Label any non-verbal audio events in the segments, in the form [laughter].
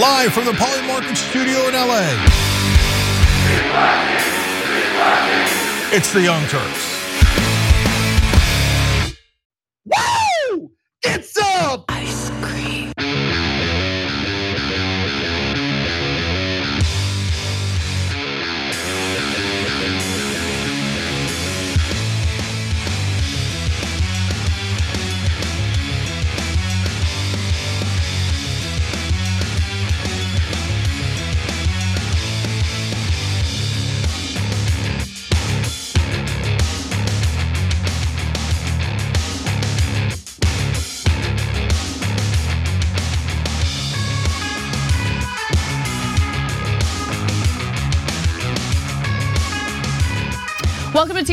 live from the Polymarket studio in LA. It's the Young Turks. Woo! Get some! Ice cream.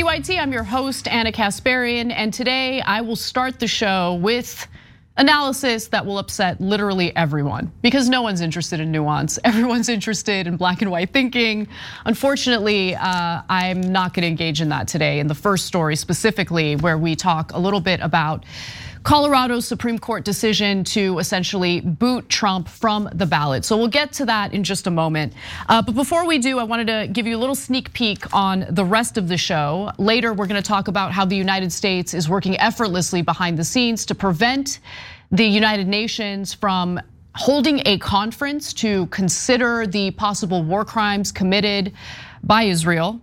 TYT. I'm your host, Ana Kasparian, and today I will start the show with analysis that will upset literally everyone because no one's interested in nuance. [laughs] Everyone's interested in black and white thinking. Unfortunately, uh, I'm not going to engage in that today in the first story specifically, where we talk a little bit about Colorado's Supreme Court decision to essentially boot Trump from the ballot. So we'll get to that in just a moment. Uh, but before we do, I wanted to give you a little sneak peek on the rest of the show. Later, we're going to talk about how the United States is working effortlessly behind the scenes to prevent the United Nations from holding a conference to consider the possible war crimes committed by Israel.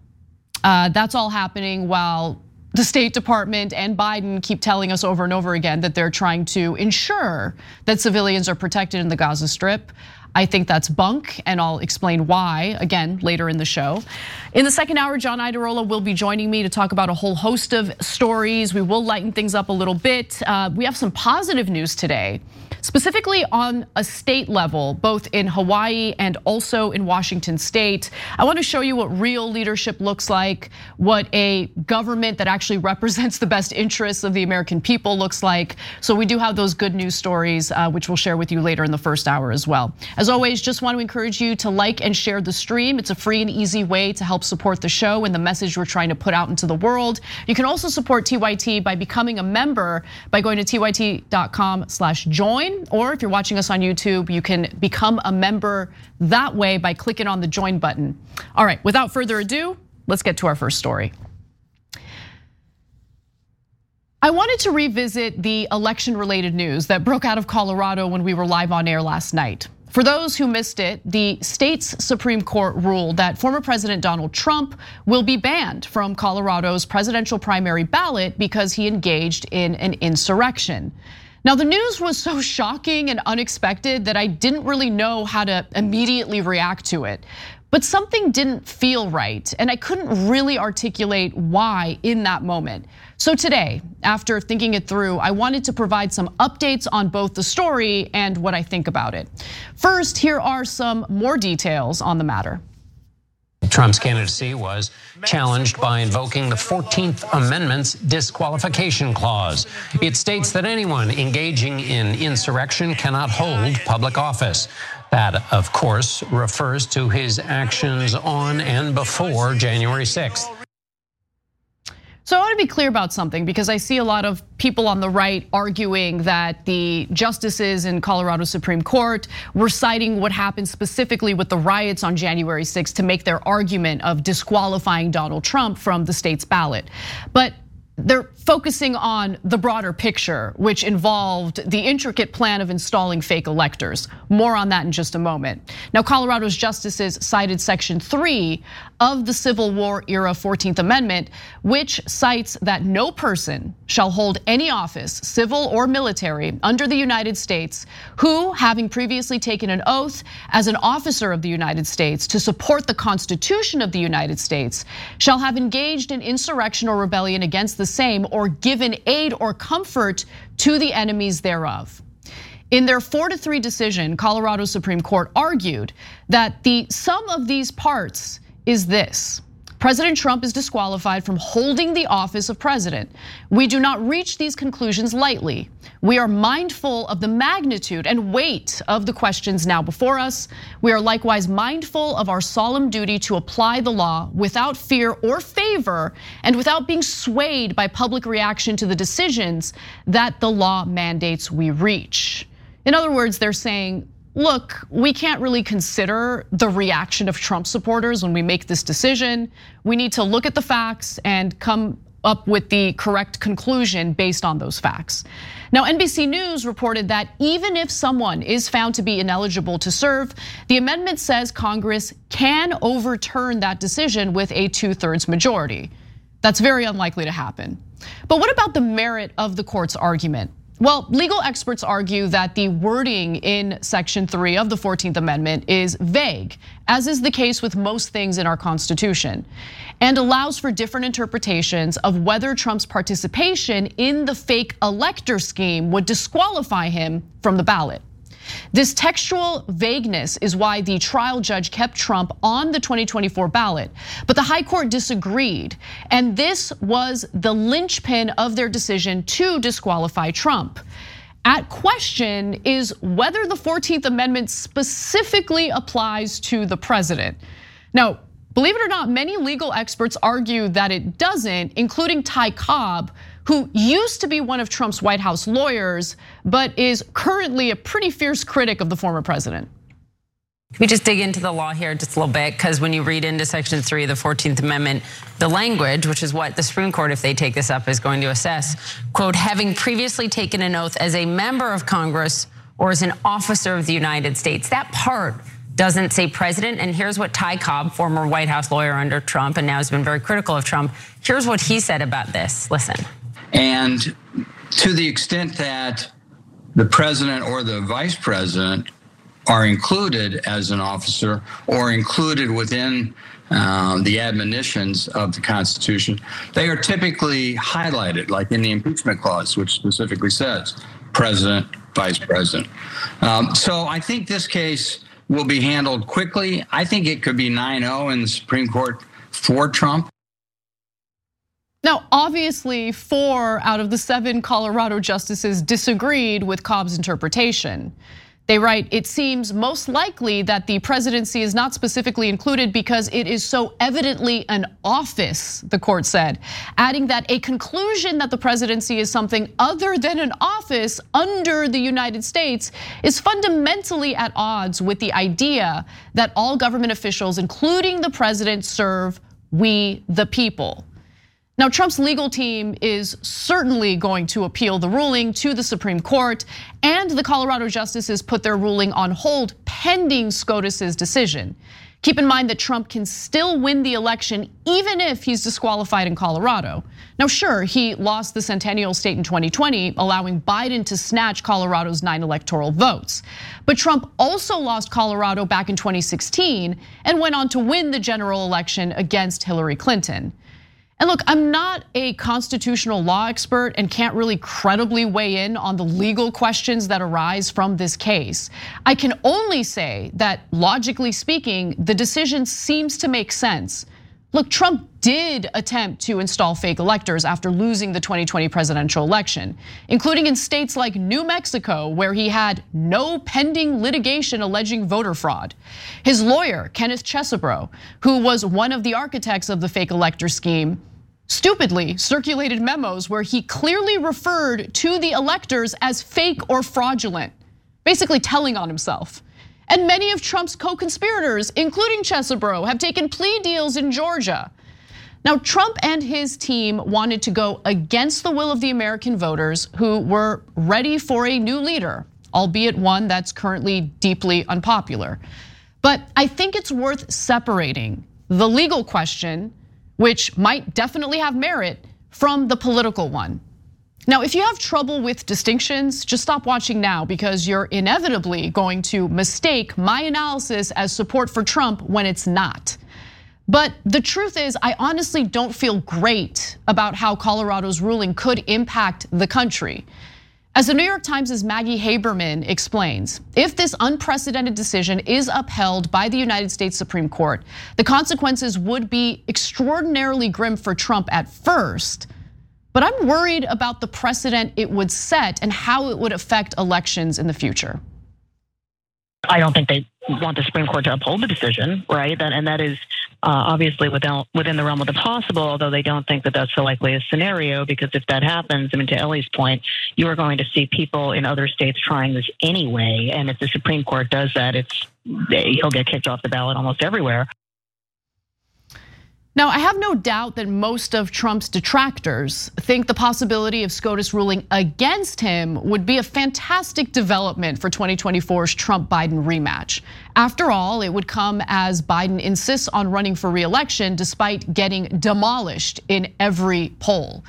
Uh, that's all happening while the State Department and Biden keep telling us over and over again that they're trying to ensure that civilians are protected in the Gaza Strip. I think that's bunk, and I'll explain why again later in the show. In the second hour, John Iadarola will be joining me to talk about a whole host of stories. We will lighten things up a little bit. Uh, we have some positive news today specifically on a state level, both in Hawaii and also in Washington state. I wanna show you what real leadership looks like, what a government that actually [laughs] represents the best interests of the American people looks like. So we do have those good news stories, uh, which we'll share with you later in the first hour as well. As always, just want to encourage you to like and share the stream. It's a free and easy way to help support the show and the message we're trying to put out into the world. You can also support TYT by becoming a member by going to tyt.com slash join or if you're watching us on YouTube, you can become a member that way by clicking on the join button. All right, without further ado, let's get to our first story. I wanted to revisit the election related news that broke out of Colorado when we were live on air last night. For those who missed it, the state's Supreme Court ruled that former President Donald Trump will be banned from Colorado's presidential primary ballot because he engaged in an insurrection. Now, the news was so shocking and unexpected that I didn't really know how to immediately react to it. But something didn't feel right, and I couldn't really articulate why in that moment. So today, after thinking it through, I wanted to provide some updates on both the story and what I think about it. First, here are some more details on the matter. Trump's candidacy was challenged by invoking the 14th Amendment's disqualification clause. It states that anyone engaging in insurrection cannot hold public office. That, of course, refers to his actions on and before January 6th. So I want to be clear about something because I see a lot of people on the right arguing that the justices in Colorado Supreme Court were citing what happened specifically with the riots on January 6th to make their argument of disqualifying Donald Trump from the state's ballot. But they're focusing on the broader picture, which involved the intricate plan of installing fake electors. More on that in just a moment. Now, Colorado's justices cited Section 3 of the Civil War era 14th Amendment, which cites that no person shall hold any office, civil or military, under the United States who, having previously taken an oath as an officer of the United States to support the Constitution of the United States, shall have engaged in insurrection or rebellion against the same or given aid or comfort to the enemies thereof. In their four to three decision, Colorado Supreme Court argued that the sum of these parts is this President Trump is disqualified from holding the office of president. We do not reach these conclusions lightly. We are mindful of the magnitude and weight of the questions now before us. We are likewise mindful of our solemn duty to apply the law without fear or favor and without being swayed by public reaction to the decisions that the law mandates we reach. In other words, they're saying look, we can't really consider the reaction of Trump supporters when we make this decision. We need to look at the facts and come up with the correct conclusion based on those facts. Now, NBC News reported that even if someone is found to be ineligible to serve, the amendment says Congress can overturn that decision with a two thirds majority. That's very unlikely to happen. But what about the merit of the court's argument? Well, legal experts argue that the wording in Section 3 of the 14th Amendment is vague, as is the case with most things in our Constitution, and allows for different interpretations of whether Trump's participation in the fake elector scheme would disqualify him from the ballot. This textual vagueness is why the trial judge kept Trump on the 2024 ballot, but the high court disagreed. And this was the linchpin of their decision to disqualify Trump. At question is whether the 14th Amendment specifically applies to the president. Now, believe it or not, many legal experts argue that it doesn't, including Ty Cobb, who used to be one of Trump's White House lawyers, but is currently a pretty fierce critic of the former president. We just dig into the law here just a little bit? Because when you read into Section 3 of the 14th Amendment, the language, which is what the Supreme Court, if they take this up, is going to assess, quote, having previously taken an oath as a member of Congress or as an officer of the United States. That part doesn't say president. And here's what Ty Cobb, former White House lawyer under Trump, and now has been very critical of Trump, here's what he said about this. Listen. And to the extent that the president or the vice president are included as an officer or included within um, the admonitions of the Constitution, they are typically highlighted, like in the impeachment clause, which specifically says president, vice president. Um, so I think this case will be handled quickly. I think it could be 9 0 in the Supreme Court for Trump. Now, obviously, four out of the seven Colorado justices disagreed with Cobb's interpretation. They write, it seems most likely that the presidency is not specifically included because it is so evidently an office, the court said, adding that a conclusion that the presidency is something other than an office under the United States is fundamentally at odds with the idea that all government officials, including the president, serve we the people. Now, Trump's legal team is certainly going to appeal the ruling to the Supreme Court, and the Colorado justices put their ruling on hold pending SCOTUS's decision. Keep in mind that Trump can still win the election even if he's disqualified in Colorado. Now, sure, he lost the Centennial State in 2020, allowing Biden to snatch Colorado's nine electoral votes. But Trump also lost Colorado back in 2016 and went on to win the general election against Hillary Clinton. And look, I'm not a constitutional law expert and can't really credibly weigh in on the legal questions that arise from this case. I can only say that logically speaking, the decision seems to make sense. Look, Trump did attempt to install fake electors after losing the 2020 presidential election, including in states like New Mexico, where he had no pending litigation alleging voter fraud. His lawyer, Kenneth Chesebro, who was one of the architects of the fake elector scheme, stupidly circulated memos where he clearly referred to the electors as fake or fraudulent, basically telling on himself. And many of Trump's co-conspirators, including Chesebro, have taken plea deals in Georgia. Now, Trump and his team wanted to go against the will of the American voters who were ready for a new leader, albeit one that's currently deeply unpopular. But I think it's worth separating the legal question which might definitely have merit from the political one. Now, if you have trouble with distinctions, just stop watching now because you're inevitably going to mistake my analysis as support for Trump when it's not. But the truth is, I honestly don't feel great about how Colorado's ruling could impact the country. As the New York Times' Maggie Haberman explains, if this unprecedented decision is upheld by the United States Supreme Court, the consequences would be extraordinarily grim for Trump at first. But I'm worried about the precedent it would set and how it would affect elections in the future. I don't think they want the Supreme Court to uphold the decision, right? And that is Uh, obviously within within the realm of the possible. Although they don't think that that's the likeliest scenario, because if that happens, I mean, to Elie's point, you are going to see people in other states trying this anyway. And if the Supreme Court does that, it's he'll get kicked off the ballot almost everywhere. Now, I have no doubt that most of Trump's detractors think the possibility of SCOTUS ruling against him would be a fantastic development for 2024's Trump Biden rematch. After all, it would come as Biden insists on running for reelection despite getting demolished in every poll.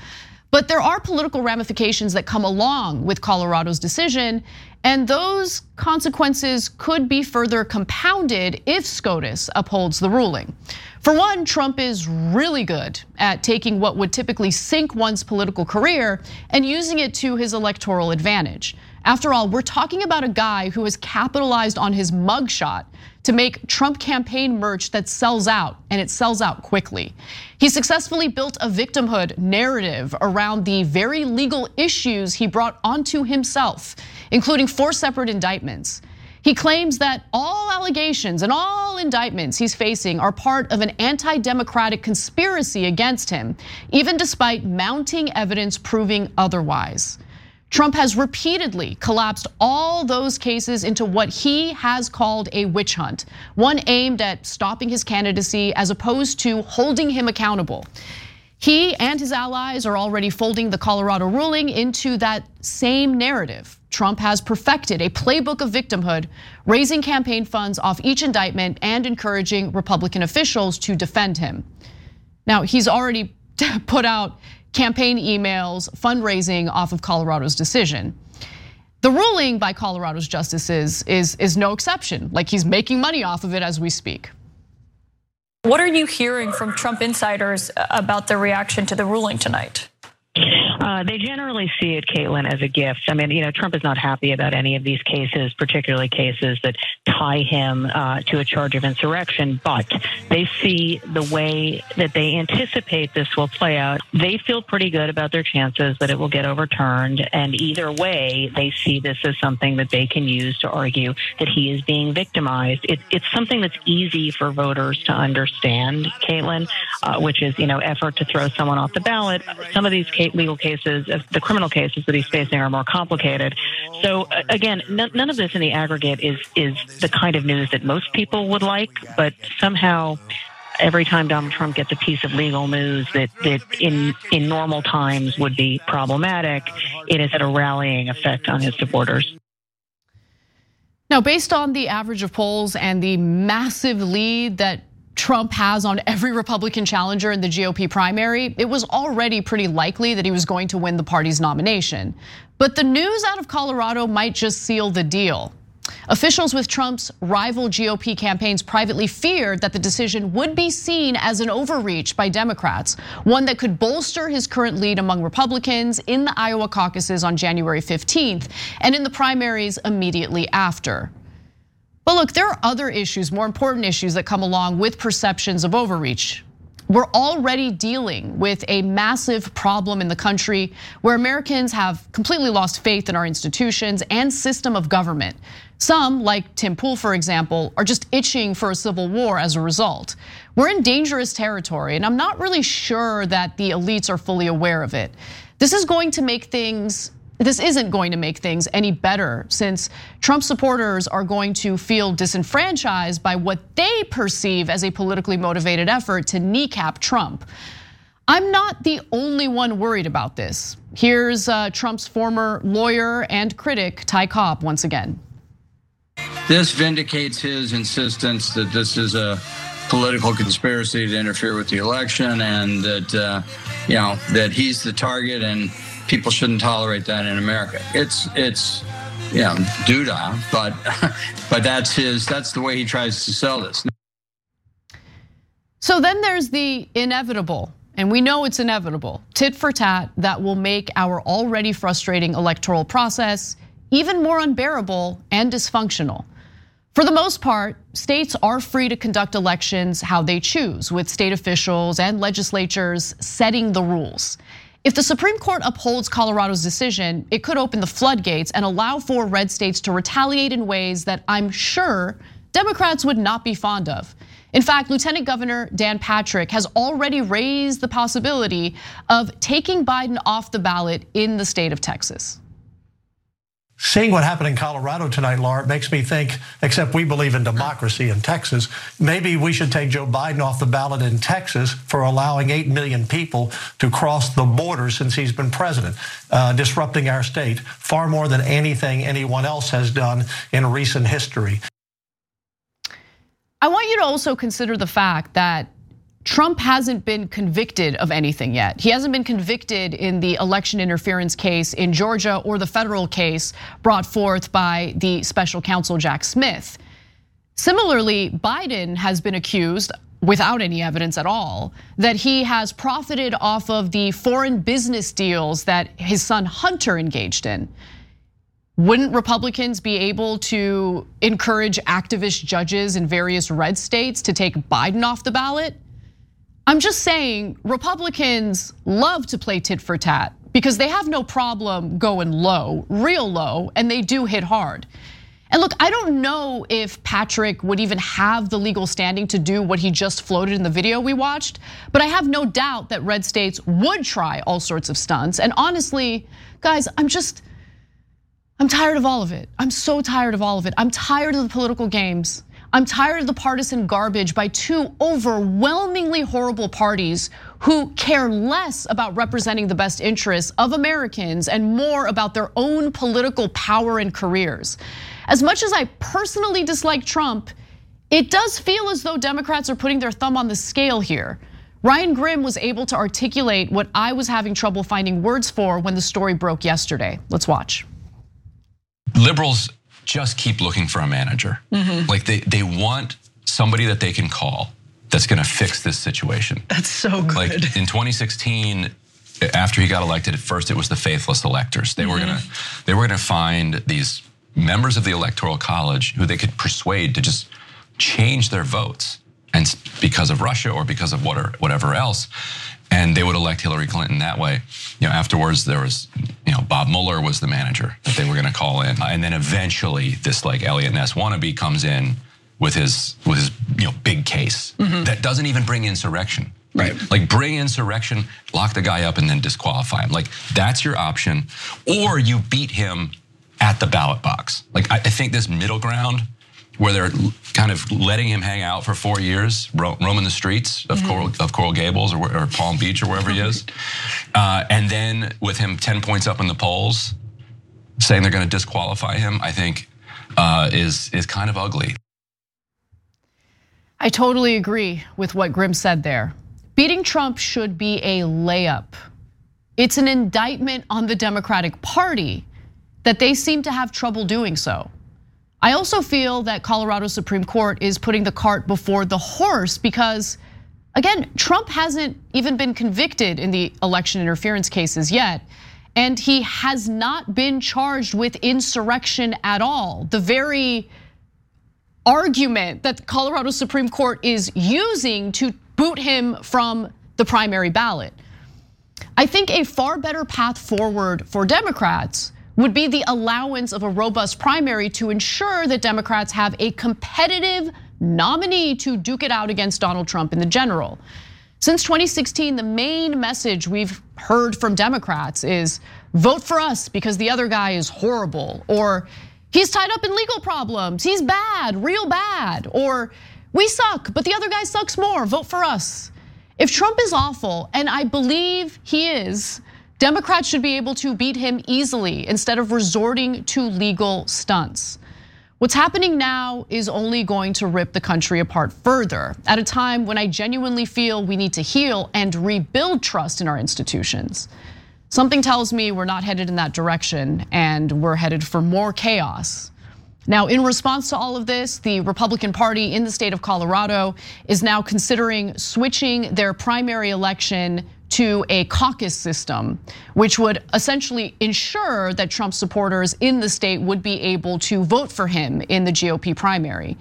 But there are political ramifications that come along with Colorado's decision, and those consequences could be further compounded if SCOTUS upholds the ruling. For one, Trump is really good at taking what would typically sink one's political career and using it to his electoral advantage. After all, we're talking about a guy who has capitalized on his mugshot to make Trump campaign merch that sells out, and it sells out quickly. He successfully built a victimhood narrative around the very legal issues he brought onto himself, including four separate indictments. He claims that all allegations and all indictments he's facing are part of an anti democratic conspiracy against him, even despite mounting evidence proving otherwise. Trump has repeatedly collapsed all those cases into what he has called a witch hunt, one aimed at stopping his candidacy as opposed to holding him accountable. He and his allies are already folding the Colorado ruling into that same narrative. Trump has perfected a playbook of victimhood, raising campaign funds off each indictment and encouraging Republican officials to defend him. Now, he's already [laughs] put out campaign emails, fundraising off of Colorado's decision. The ruling by Colorado's justices is, is no exception, like he's making money off of it as we speak. What are you hearing from Trump insiders uh, about the reaction to the ruling tonight? Uh, they generally see it, Kaitlan, as a gift. I mean, you know, Trump is not happy about any of these cases, particularly cases that tie him uh, to a charge of insurrection, but they see the way that they anticipate this will play out. They feel pretty good about their chances that it will get overturned. And either way, they see this as something that they can use to argue that he is being victimized. It, it's something that's easy for voters to understand, Kaitlan, uh, which is, you know, effort to throw someone off the ballot. Some of these legal cases, the criminal cases that he's facing are more complicated. So again, none of this in the aggregate is is the kind of news that most people would like, but somehow every time Donald Trump gets a piece of legal news that, that in in normal times would be problematic, it has had a rallying effect on his supporters. Now, based on the average of polls and the massive lead that Trump has on every Republican challenger in the GOP primary, it was already pretty likely that he was going to win the party's nomination. But the news out of Colorado might just seal the deal. Officials with Trump's rival GOP campaigns privately feared that the decision would be seen as an overreach by Democrats, one that could bolster his current lead among Republicans in the Iowa caucuses on January 15th and in the primaries immediately after. But look, there are other issues, more important issues that come along with perceptions of overreach. We're already dealing with a massive problem in the country where Americans have completely lost faith in our institutions and system of government. Some, like Tim Pool, for example, are just itching for a civil war as a result. We're in dangerous territory, and I'm not really sure that the elites are fully aware of it. This is going to make things this isn't going to make things any better since Trump supporters are going to feel disenfranchised by what they perceive as a politically motivated effort to kneecap Trump. I'm not the only one worried about this. Here's uh, Trump's former lawyer and critic, Ty Cobb, once again. This vindicates his insistence that this is a political conspiracy to interfere with the election and that, uh, you know, that he's the target and people shouldn't tolerate that in America. It's it's you know doodah, but [laughs] but that's his that's the way he tries to sell this. So then there's the inevitable, and we know it's inevitable, tit for tat that will make our already frustrating electoral process even more unbearable and dysfunctional. For the most part, states are free to conduct elections how they choose, with state officials and legislatures setting the rules. If the Supreme Court upholds Colorado's decision, it could open the floodgates and allow for red states to retaliate in ways that I'm sure Democrats would not be fond of. In fact, Lieutenant Governor Dan Patrick has already raised the possibility of taking Biden off the ballot in the state of Texas. Seeing what happened in Colorado tonight, Laura, makes me think, except we believe in democracy in Texas, maybe we should take Joe Biden off the ballot in Texas for allowing 8 million people to cross the border since he's been president, uh, disrupting our state far more than anything anyone else has done in recent history. I want you to also consider the fact that Trump hasn't been convicted of anything yet. He hasn't been convicted in the election interference case in Georgia or the federal case brought forth by the special counsel Jack Smith. Similarly, Biden has been accused without any evidence at all that he has profited off of the foreign business deals that his son Hunter engaged in. Wouldn't Republicans be able to encourage activist judges in various red states to take Biden off the ballot? I'm just saying Republicans love to play tit for tat because they have no problem going low, real low, and they do hit hard. And look, I don't know if Patrick would even have the legal standing to do what he just floated in the video we watched, but I have no doubt that red states would try all sorts of stunts. And honestly, guys, I'm just, I'm tired of all of it. I'm so tired of all of it. I'm tired of the political games. I'm tired of the partisan garbage by two overwhelmingly horrible parties who care less about representing the best interests of Americans and more about their own political power and careers. As much as I personally dislike Trump, it does feel as though Democrats are putting their thumb on the scale here. Ryan Grim was able to articulate what I was having trouble finding words for when the story broke yesterday. Let's watch. Liberals just keep looking for a manager. Mm-hmm. Like they they want somebody that they can call that's going to fix this situation. That's so good. Like in 2016 after he got elected at first it was the faithless electors. They were Mm-hmm. going to they were going to find these members of the electoral college who they could persuade to just change their votes and because of Russia or because of whatever else and they would elect Hillary Clinton that way. You know, afterwards there was, you know, Bob Mueller was the manager that they were going to call in, uh, and then eventually this like Eliot Ness wannabe comes in with his with his you know big case mm-hmm. that doesn't even bring insurrection. Right. Like bring insurrection, lock the guy up, and then disqualify him. Like that's your option, or you beat him at the ballot box. Like I, I think this middle ground where they're kind of letting him hang out for four years, ro- roaming the streets of, Coral, of Coral Gables or, or Palm Beach or wherever he is. Uh, and then with him 10 points up in the polls, saying they're going to disqualify him, I think uh, is, is kind of ugly. I totally agree with what Grim said there. Beating Trump should be a layup. It's an indictment on the Democratic Party that they seem to have trouble doing so. I also feel that Colorado Supreme Court is putting the cart before the horse because, again, Trump hasn't even been convicted in the election interference cases yet. And he has not been charged with insurrection at all. The very argument that the Colorado Supreme Court is using to boot him from the primary ballot. I think a far better path forward for Democrats would be the allowance of a robust primary to ensure that Democrats have a competitive nominee to duke it out against Donald Trump in the general. Since 2016, the main message we've heard from Democrats is vote for us because the other guy is horrible, or he's tied up in legal problems, he's bad, real bad, or we suck, but the other guy sucks more, vote for us. If Trump is awful, and I believe he is, Democrats should be able to beat him easily instead of resorting to legal stunts. What's happening now is only going to rip the country apart further at a time when I genuinely feel we need to heal and rebuild trust in our institutions. Something tells me we're not headed in that direction and we're headed for more chaos. Now, in response to all of this, the Republican Party in the state of Colorado is now considering switching their primary election to a caucus system, which would essentially ensure that Trump supporters in the state would be able to vote for him in the GOP primary.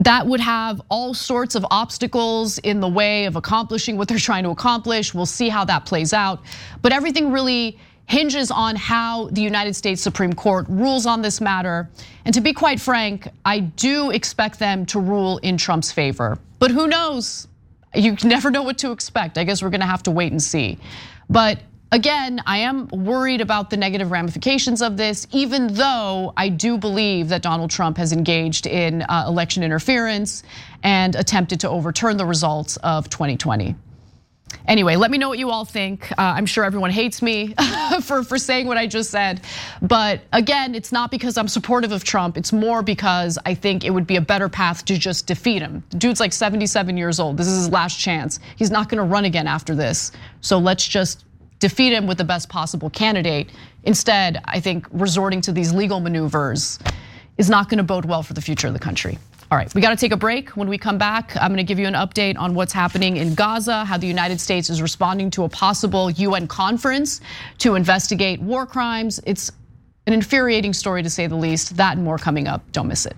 That would have all sorts of obstacles in the way of accomplishing what they're trying to accomplish. We'll see how that plays out. But everything really hinges on how the United States Supreme Court rules on this matter. And to be quite frank, I do expect them to rule in Trump's favor. But who knows? You never know what to expect. I guess we're gonna have to wait and see. But again, I am worried about the negative ramifications of this, even though I do believe that Donald Trump has engaged in uh, election interference and attempted to overturn the results of 2020. Anyway, let me know what you all think. Uh, I'm sure everyone hates me [laughs] for, for saying what I just said. But again, it's not because I'm supportive of Trump. It's more because I think it would be a better path to just defeat him. The dude's like 77 years old. This is his last chance. He's not gonna run again after this. So let's just defeat him with the best possible candidate. Instead, I think resorting to these legal maneuvers is not gonna bode well for the future of the country. All right, we got to take a break. When we come back, I'm going to give you an update on what's happening in Gaza, how the United States is responding to a possible UN conference to investigate war crimes. It's an infuriating story to say the least. That and more coming up. Don't miss it.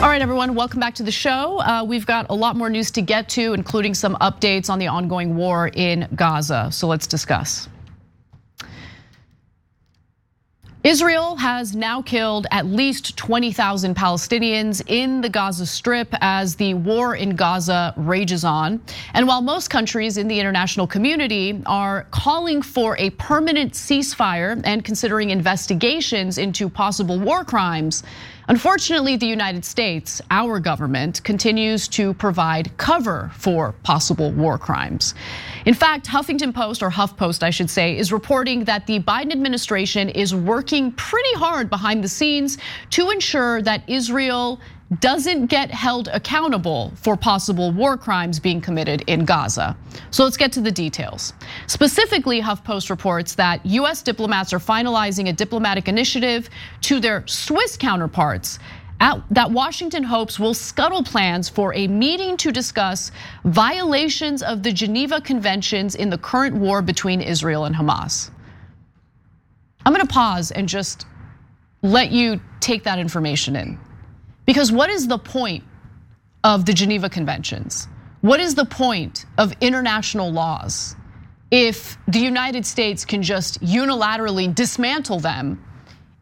All right, everyone, welcome back to the show. Uh, we've got a lot more news to get to, including some updates on the ongoing war in Gaza. So let's discuss. Israel has now killed at least 20,000 Palestinians in the Gaza Strip as the war in Gaza rages on. And while most countries in the international community are calling for a permanent ceasefire and considering investigations into possible war crimes, Unfortunately, the United States, our government, continues to provide cover for possible war crimes. In fact, Huffington Post, or HuffPost, I should say, is reporting that the Biden administration is working pretty hard behind the scenes to ensure that Israel doesn't get held accountable for possible war crimes being committed in Gaza. So let's get to the details. Specifically, HuffPost reports that US diplomats are finalizing a diplomatic initiative to their Swiss counterparts that Washington hopes will scuttle plans for a meeting to discuss violations of the Geneva Conventions in the current war between Israel and Hamas. I'm gonna pause and just let you take that information in. Because what is the point of the Geneva Conventions? What is the point of international laws if the United States can just unilaterally dismantle them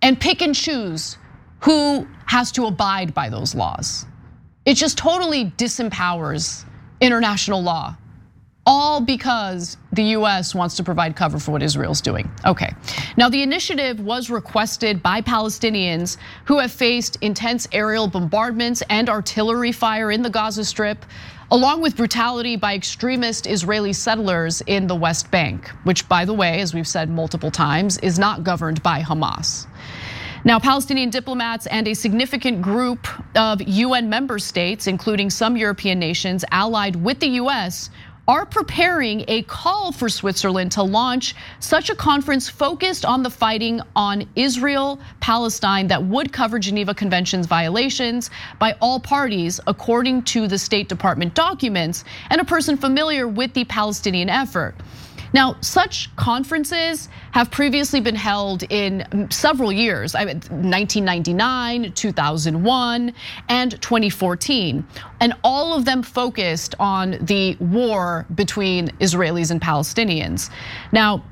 and pick and choose who has to abide by those laws? It just totally disempowers international law all because the US wants to provide cover for what Israel's doing. Okay. Now, the initiative was requested by Palestinians who have faced intense aerial bombardments and artillery fire in the Gaza Strip, along with brutality by extremist Israeli settlers in the West Bank, which, by the way, as we've said multiple times, is not governed by Hamas. Now, Palestinian diplomats and a significant group of UN member states, including some European nations allied with the US, are preparing a call for Switzerland to launch such a conference focused on the fighting on Israel, Palestine that would cover Geneva Convention's violations by all parties, according to the State Department documents and a person familiar with the Palestinian effort. Now, such conferences have previously been held in several years 1999, 2001, and 2014. And all of them focused on the war between Israelis and Palestinians. Now,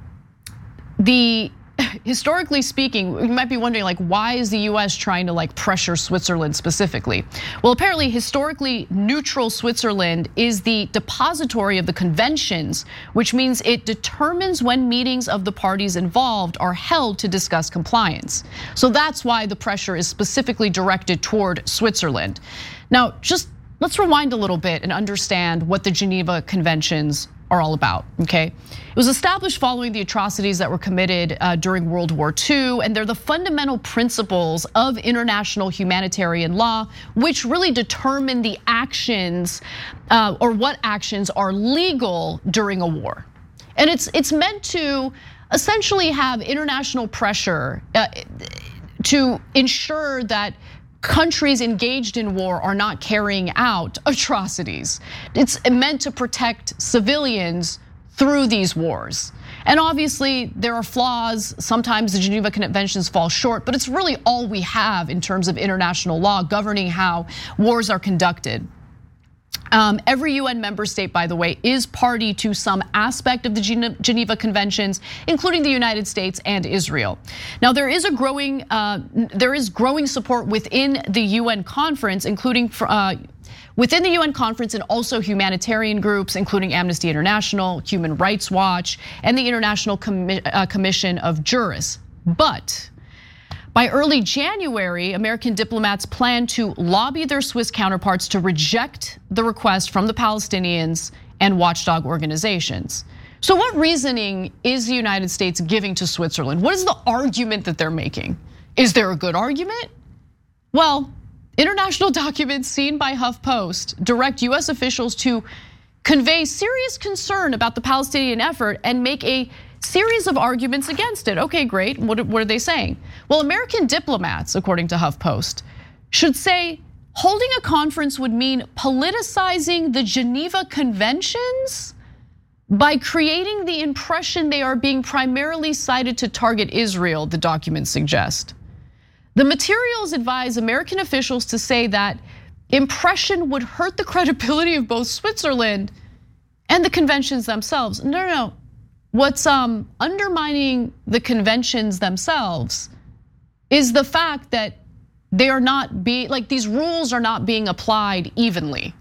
the [laughs] historically speaking, you might be wondering like why is the US trying to like pressure Switzerland specifically? Well, apparently historically neutral Switzerland is the depository of the conventions, which means it determines when meetings of the parties involved are held to discuss compliance. So that's why the pressure is specifically directed toward Switzerland. Now, just let's rewind a little bit and understand what the Geneva Conventions are all about, okay? It was established following the atrocities that were committed uh, during World War II, and they're the fundamental principles of international humanitarian law, which really determine the actions uh, or what actions are legal during a war. And it's it's meant to essentially have international pressure uh, to ensure that countries engaged in war are not carrying out atrocities. It's meant to protect civilians through these wars. And obviously, there are flaws. Sometimes the Geneva Conventions fall short, but it's really all we have in terms of international law governing how wars are conducted. Um, every UN member state, by the way, is party to some aspect of the Geneva Conventions, including the United States and Israel. Now, there is a growing, uh, there is growing support within the UN conference, including uh, within the UN conference and also humanitarian groups, including Amnesty International, Human Rights Watch, and the International uh, Commission of Jurists. But by early January, American diplomats plan to lobby their Swiss counterparts to reject the request from the Palestinians and watchdog organizations. So, what reasoning is the United States giving to Switzerland? What is the argument that they're making? Is there a good argument? Well, international [laughs] documents seen by HuffPost direct US officials to convey serious concern about the Palestinian effort and make a series of arguments against it. Okay, great. What, what are they saying? Well, American diplomats, according to HuffPost, should say holding a conference would mean politicizing the Geneva Conventions by creating the impression they are being primarily cited to target Israel, the documents suggest. The materials advise American officials to say that impression would hurt the [laughs] credibility of both Switzerland and the conventions themselves. No, no, no. What's um, undermining the conventions themselves is the fact that they are not being like these rules are not being applied evenly.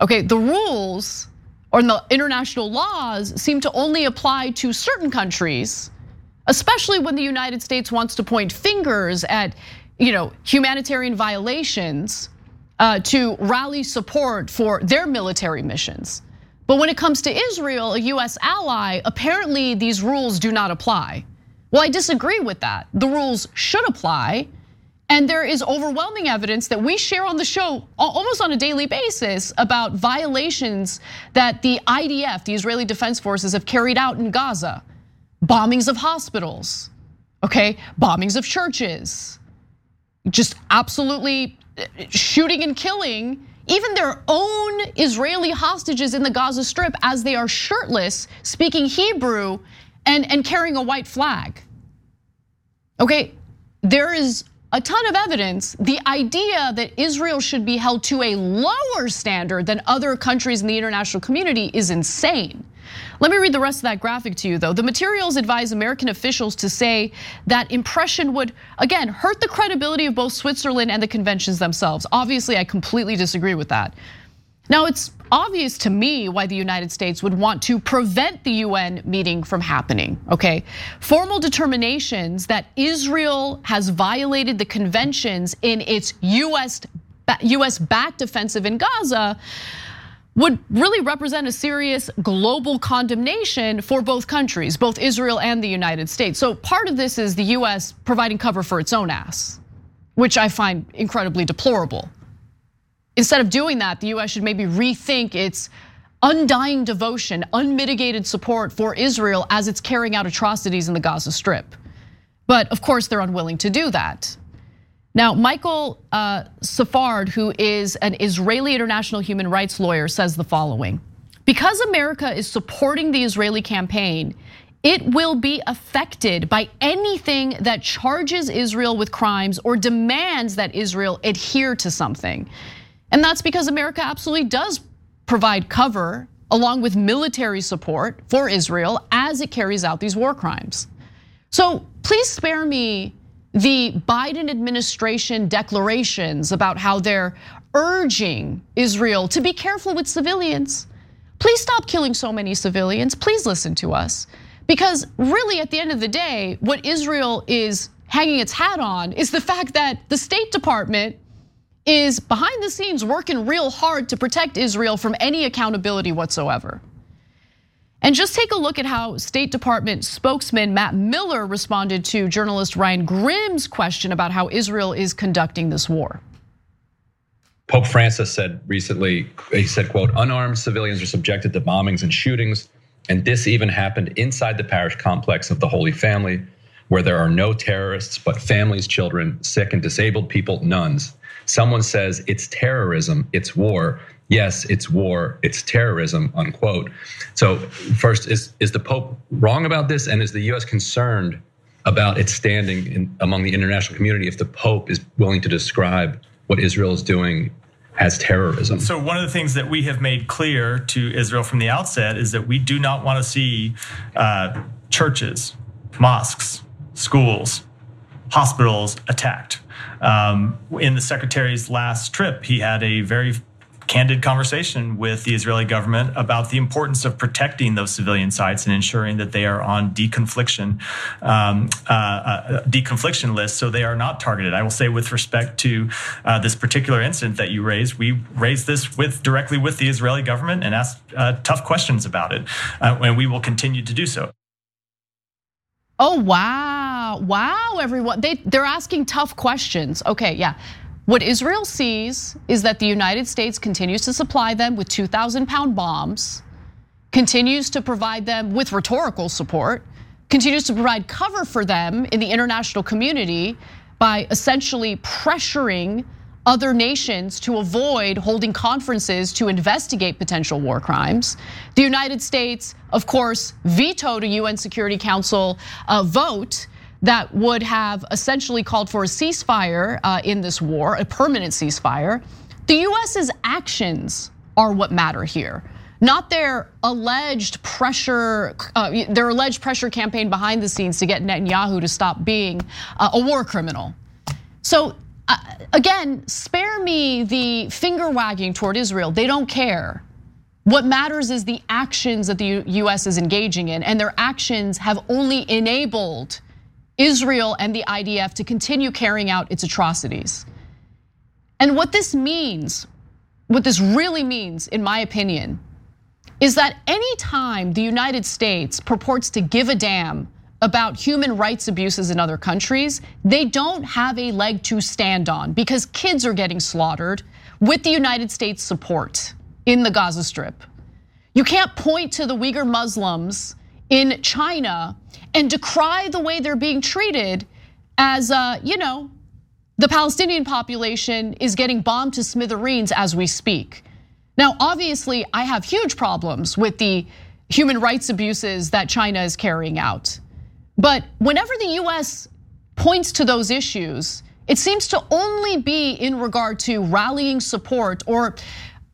Okay, the rules or the international laws seem to only apply to certain countries, especially when the United States wants to point fingers at, you know, humanitarian violations uh, to rally support for their military missions. But when it comes to Israel, a US ally, apparently these rules do not apply. Well, I disagree with that. The rules should apply. And there is overwhelming evidence that we share on the show almost on a daily basis about violations that the IDF, the Israeli Defense Forces, have carried out in Gaza. Bombings of hospitals, okay? Bombings of churches. Just absolutely uh, shooting and killing even their own Israeli hostages in the Gaza Strip as they are shirtless, speaking Hebrew and, and carrying a white flag. Okay, there is a ton of evidence. The idea that Israel should be held to a lower standard than other countries in the international community is insane. Let me read the rest of that graphic to you though. The materials advise American officials to say that impression would, again, hurt the credibility of both Switzerland and the conventions themselves. Obviously, I completely disagree with that. Now, it's obvious to me why the United States would want to prevent the UN meeting from happening, okay? Formal determinations that Israel has violated the conventions in its US US backed offensive in Gaza would really represent a serious global condemnation for both countries, both Israel and the United States. So part of this is the US providing cover for its own ass, which I find incredibly deplorable. Instead of doing that, the US should maybe rethink its undying devotion, unmitigated support for Israel as it's carrying out atrocities in the Gaza Strip. But of course, they're unwilling to do that. Now, Michael uh, Sfard, who is an Israeli international human rights lawyer, says the following Because America is supporting the Israeli campaign, it will be affected by anything that charges Israel with crimes or demands that Israel adhere to something. And that's because America absolutely does provide cover along with military support for Israel as it carries out these war crimes. So please spare me the Biden administration declarations about how they're urging Israel to be careful with civilians. Please stop killing so many civilians. Please listen to us. Because really, at the end of the day, what Israel is hanging its hat on is the fact that the State Department is behind the scenes working real hard to protect Israel from any accountability whatsoever. And just take a look at how State Department spokesman Matt Miller responded to journalist Ryan Grim's question about how Israel is conducting this war. Pope Francis said recently, he said, quote, unarmed civilians are subjected to bombings and shootings. And this even happened inside the parish complex of the Holy Family, where there are no terrorists, but families, children, sick and disabled people, nuns. Someone says it's terrorism, it's war. Yes, it's war, it's terrorism, unquote. So, first, is, is the Pope wrong about this? And is the US concerned about its standing in, among the international community if the Pope is willing to describe what Israel is doing as terrorism. So, one of the things that we have made clear to Israel from the outset is that we do not want to see uh, churches, mosques, schools, hospitals attacked. Um, in the secretary's last trip, he had a very candid conversation with the Israeli government about the importance of protecting those civilian sites and ensuring that they are on deconfliction um, uh, uh, deconfliction lists so they are not targeted. I will say, with respect to uh, this particular incident that you raised, we raised this with directly with the Israeli government and asked uh, tough questions about it, uh, and we will continue to do so. Oh wow, wow, everyone! They they're asking tough questions. Okay, yeah. What Israel sees is that the United States continues to supply them with 2,000 pound bombs, continues to provide them with rhetorical support, continues to provide cover for them in the international community by essentially pressuring other nations to avoid holding conferences to investigate potential war crimes. The United States, of course, vetoed a UN Security Council uh, vote that would have essentially called for a ceasefire uh, in this war, a permanent ceasefire. The US's actions are what matter here not their alleged pressure, uh, their alleged pressure campaign behind the scenes to get Netanyahu to stop being uh, a war criminal. So again, spare me the finger wagging toward Israel. They don't care. What matters is the actions that the US is engaging in, and their actions have only enabled Israel and the IDF to continue carrying out its atrocities. And what this means, what this really means, in my opinion, is that anytime the United States purports to give a damn about human rights abuses in other countries, they don't have a leg to stand on because kids are getting slaughtered with the United States support in the Gaza Strip. You can't point to the Uyghur Muslims in China and decry the way they're being treated as, uh, you know, the Palestinian population is getting bombed to smithereens as we speak. Now, obviously, I have huge problems with the human rights abuses that China is carrying out. But whenever the US points to those issues, it seems to only be in regard to rallying support or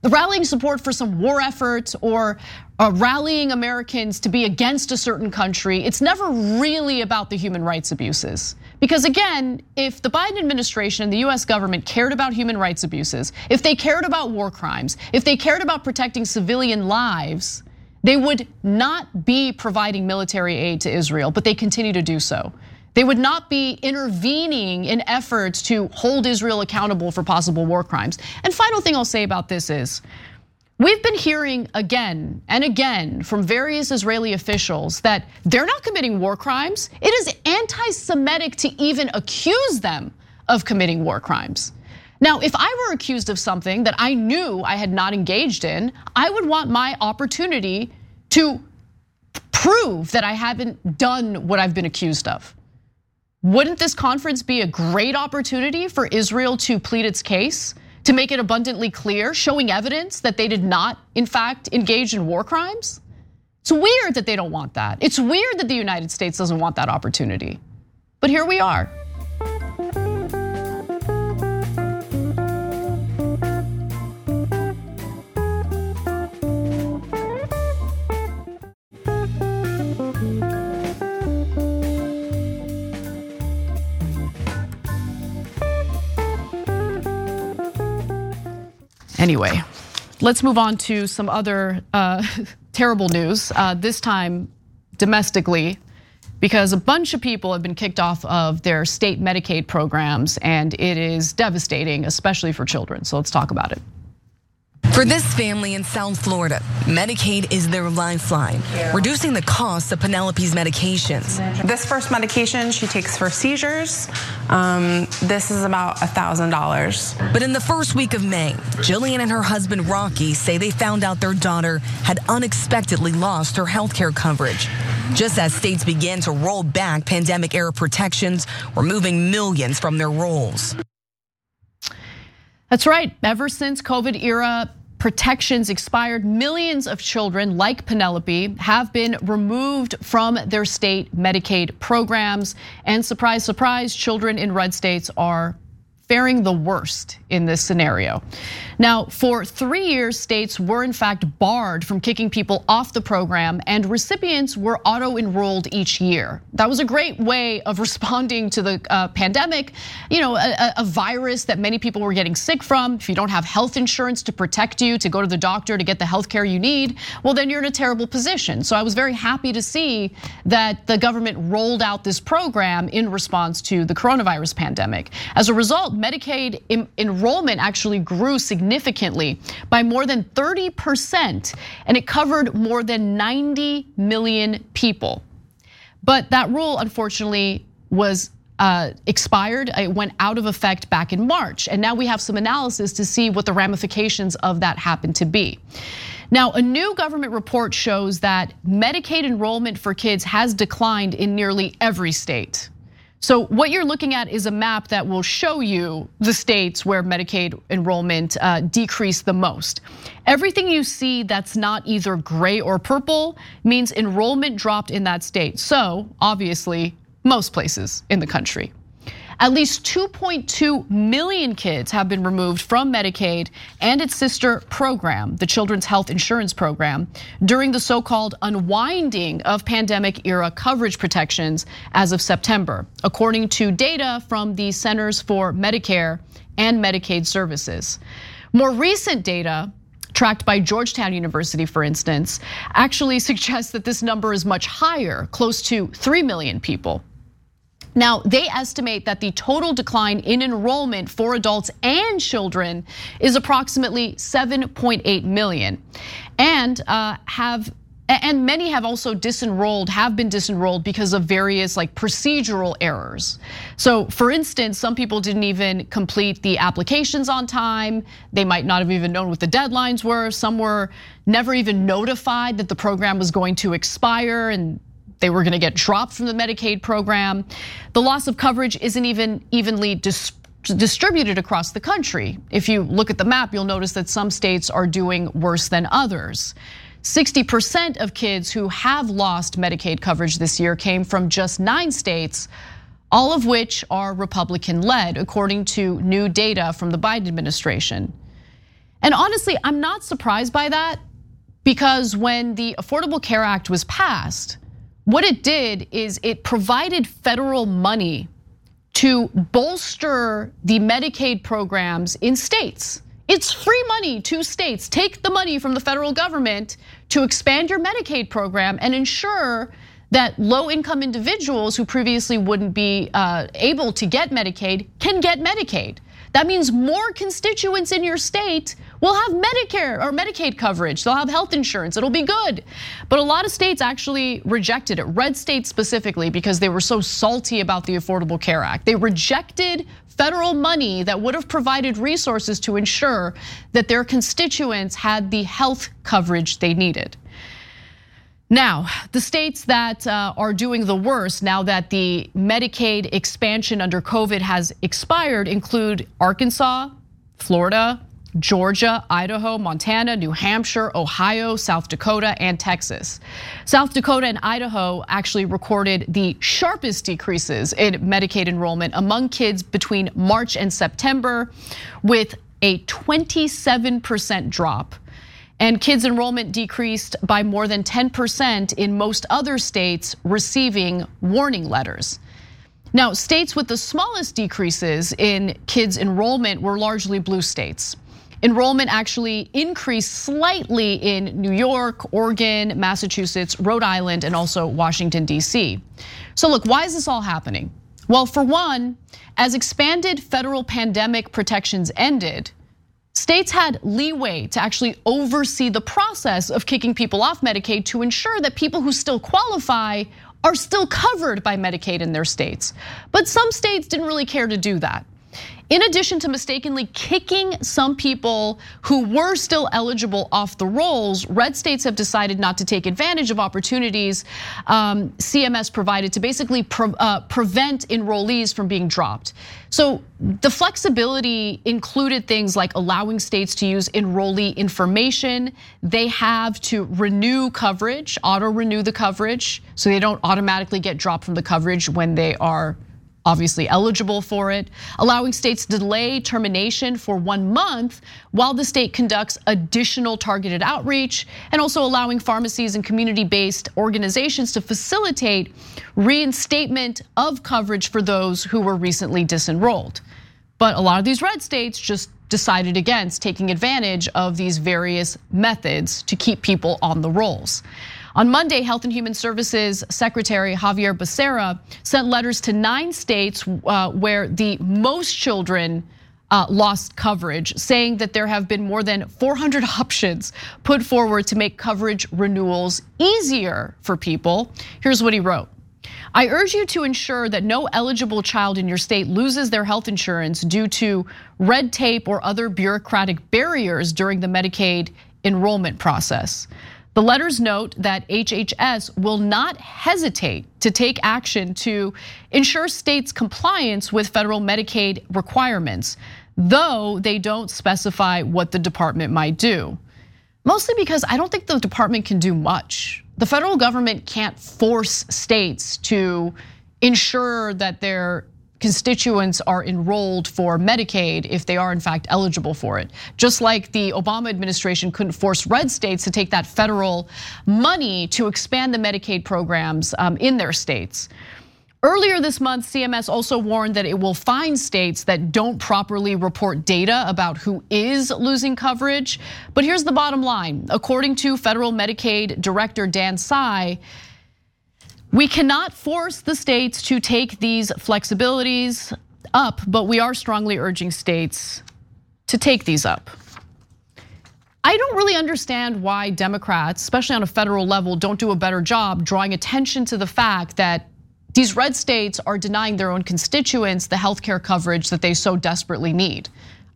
rallying support for some war effort or uh, rallying Americans to be against a certain country. It's never really about the human rights abuses. Because again, if the Biden administration and the US government cared about human rights abuses, if they cared about war crimes, if they cared about protecting civilian lives, they would not be providing military aid to Israel, but they continue to do so. They would not be intervening in efforts to hold Israel accountable for possible war crimes. And final thing I'll say about this is we've been hearing again and again from various Israeli officials that they're not committing war crimes. It is anti Semitic to even accuse them of committing war crimes. Now, if I were accused of something that I knew I had not engaged in, I would want my opportunity to prove that I haven't done what I've been accused of. Wouldn't this conference be a great opportunity for Israel to plead its case, to make it abundantly clear, showing evidence that they did not, in fact, engage in war crimes? It's weird that they don't want that. It's weird that the United States doesn't want that opportunity. But here we are. Anyway, let's move on to some other uh, [laughs] terrible news, uh, this time domestically, because a bunch of people have been kicked off of their state Medicaid programs, and it is devastating, especially for children. So let's talk about it. For this family in South Florida, Medicaid is their lifeline, reducing the cost of Penelope's medications. This first medication she takes for seizures, um, this is about $1,000. But in the first week of May, Jillian and her husband Rocky say they found out their daughter had unexpectedly lost her health care coverage. Just as states began to roll back pandemic era protections, removing millions from their rolls. That's right. Ever since COVID era protections expired, millions of children like Penelope have been removed from their state Medicaid programs. And surprise, surprise, children in red states are faring the worst in this scenario. Now, for three years, states were in fact barred from kicking people off the program, and recipients were auto enrolled each year. That was a great way of [laughs] responding to the uh, pandemic, you know, a, a, virus that many people were getting sick from. If you don't have health insurance to protect you, to go to the doctor, to get the health care you need, well, then you're in a terrible position. So I was very happy to see that the government rolled out this program in response to the coronavirus pandemic. As a result, Medicaid enrollment actually grew significantly by more than 30%, and it covered more than 90 million people. But that rule, unfortunately, was uh, expired. It went out of effect back in March. And now we have some analysis to see what the ramifications of that happen to be. Now, a new government report shows that Medicaid enrollment for kids has declined in nearly every state. So what you're looking at is a map that will show you the states where Medicaid enrollment uh, decreased the most. Everything you see that's not either gray or purple means enrollment dropped in that state. So obviously, most places in the country. At least 2.2 million kids have been removed from Medicaid and its sister program, the Children's Health Insurance Program, during the so called unwinding of pandemic era coverage protections as of September, according to data from the Centers for Medicare and Medicaid Services. More recent data tracked by Georgetown University, for instance, actually [laughs] suggests that this number is much higher, close to 3 million people. Now, they estimate that the total decline in enrollment for adults and children is approximately 7.8 million, and uh, have and many have also disenrolled, have been disenrolled because of various like procedural errors. So, for instance, some people didn't even complete the applications on time. They might not have even known what the deadlines were. Some were never even notified that the program was going to expire and they were going to get dropped from the Medicaid program. The loss of coverage isn't even evenly distributed across the country. If you look at the map, you'll notice that some states are doing worse than others. 60% of kids who have lost Medicaid coverage this year came from just nine states, all of which are Republican led, according to new data from the Biden administration. And honestly, I'm not surprised by that because when the Affordable Care Act was passed, what it did is it provided federal money to bolster the Medicaid programs in states. It's free money to states. Take the money from the federal government to expand your Medicaid program and ensure that low income individuals who previously wouldn't be uh, able to get Medicaid can get Medicaid. That means more constituents in your state will have Medicare or Medicaid coverage. They'll have health insurance. It'll be good. But a lot of states actually rejected it. Red states specifically because they were so salty about the Affordable Care Act. They rejected federal money that would have provided resources to ensure that their constituents had the health coverage they needed. Now, the states that uh, are doing the worst now that the Medicaid expansion under COVID has expired include Arkansas, Florida, Georgia, Idaho, Montana, New Hampshire, Ohio, South Dakota, and Texas. South Dakota and Idaho actually recorded the sharpest decreases in Medicaid enrollment among kids between March and September, with a 27% drop and kids' enrollment decreased by more than 10% in most other states receiving warning letters. Now, states with the smallest decreases in kids' enrollment were largely blue states. Enrollment actually increased slightly in New York, Oregon, Massachusetts, Rhode Island, and also Washington, D.C. So, look, why is this all happening? Well, for one, as expanded federal pandemic protections ended, States had leeway to actually oversee the process of kicking people off Medicaid to ensure that people who still qualify are still covered by Medicaid in their states. But some states didn't really care to do that. In addition to mistakenly kicking some people who were still eligible off the rolls, red states have decided not to take advantage of opportunities um, CMS provided to basically uh, prevent enrollees from being dropped. So the flexibility included things like allowing states to use enrollee information. They have to renew coverage, auto renew the coverage, so they don't automatically get dropped from the coverage when they are obviously eligible for it, allowing states to delay termination for one month while the state conducts additional targeted outreach, and also allowing pharmacies and community based organizations to facilitate reinstatement of coverage for those who were recently disenrolled. But a lot of these red states just decided against taking advantage of these various methods to keep people on the rolls. On Monday, Health and Human Services Secretary Xavier Becerra sent letters to nine states uh, where the most children uh, lost coverage, saying that there have been more than 400 [laughs] options put forward to make coverage renewals easier for people. Here's what he wrote. I urge you to ensure that no eligible child in your state loses their health insurance due to red tape or other bureaucratic barriers during the Medicaid enrollment process. The letters note that HHS will not hesitate to take action to ensure states' compliance with federal Medicaid requirements, though they don't specify what the department might do. Mostly because I don't think the department can do much. The federal government can't force states to ensure that their constituents are enrolled for Medicaid if they are in fact eligible for it. Just like the Obama administration couldn't force red states to take that federal money to expand the Medicaid programs um, in their states. Earlier this month, CMS also warned that it will fine states that don't properly report data about who is losing coverage. But here's the bottom line. According to federal Medicaid Director Dan Tsai, we cannot force the states to take these flexibilities up, but we are strongly urging states to take these up. I don't really understand why Democrats, especially on a federal level, don't do a better job drawing attention to the fact that these red states are denying their own constituents the health care coverage that they so desperately need.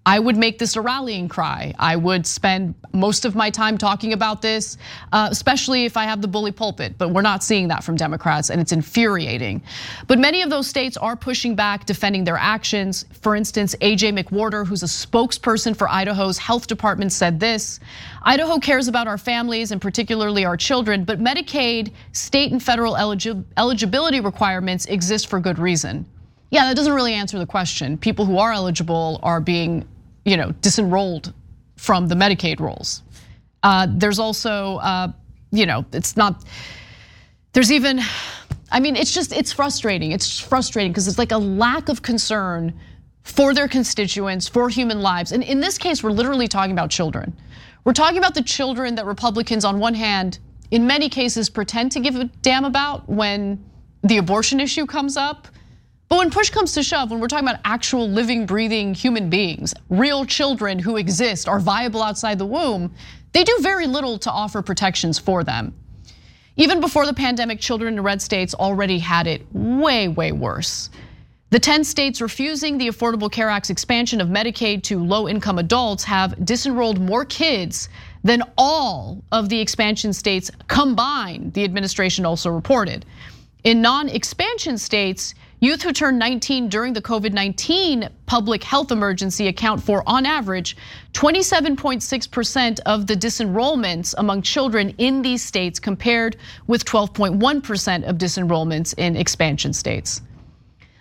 I would make this a rallying cry. I would spend most of my time talking about this, uh, especially if I have the bully pulpit. But we're not seeing that from Democrats, and it's infuriating. But many of those states are pushing back, defending their actions. For instance, AJ McWhorter, who's a spokesperson for Idaho's health department, said this Idaho cares about our families and particularly our children, but Medicaid, state and federal eligibility requirements exist for good reason. Yeah, that doesn't really answer the question. People who are eligible are being you know, disenrolled from the Medicaid rolls. Uh, there's also, uh, you know, it's not, there's even, I mean, it's just, it's frustrating. It's frustrating because it's like a lack of concern for their constituents, for human lives. And in this case, we're literally talking about children. We're talking about the children that Republicans, on one hand, in many cases pretend to give a damn about when the abortion issue comes up. But when push comes to shove, when we're talking about actual living, breathing human beings, real children who exist, are viable outside the womb, they do very little to offer protections for them. Even before the pandemic, children in red states already had it way, way worse. The 10 states refusing the Affordable Care Act's expansion of Medicaid to low income adults have disenrolled more kids than all of the expansion states combined, the administration also reported. In non expansion states, Youth who turned 19 during the COVID 19 public health emergency account for, on average, 27.6% of the disenrollments among children in these states, compared with 12.1% of disenrollments in expansion states.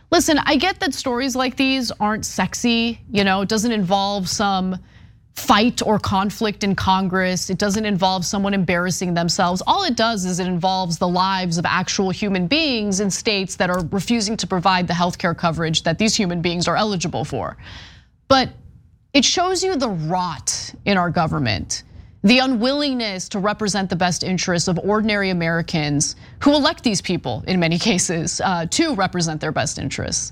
Listen, I get that stories like these aren't sexy, you know, it doesn't involve some fight or conflict in Congress. It doesn't involve someone embarrassing themselves. All it does is it involves the lives of actual human beings in states that are refusing to provide the healthcare coverage that these human beings are eligible for. But it shows you the rot in our government, the unwillingness to represent the best interests of ordinary Americans who elect these people in many [laughs] cases uh, to represent their best interests.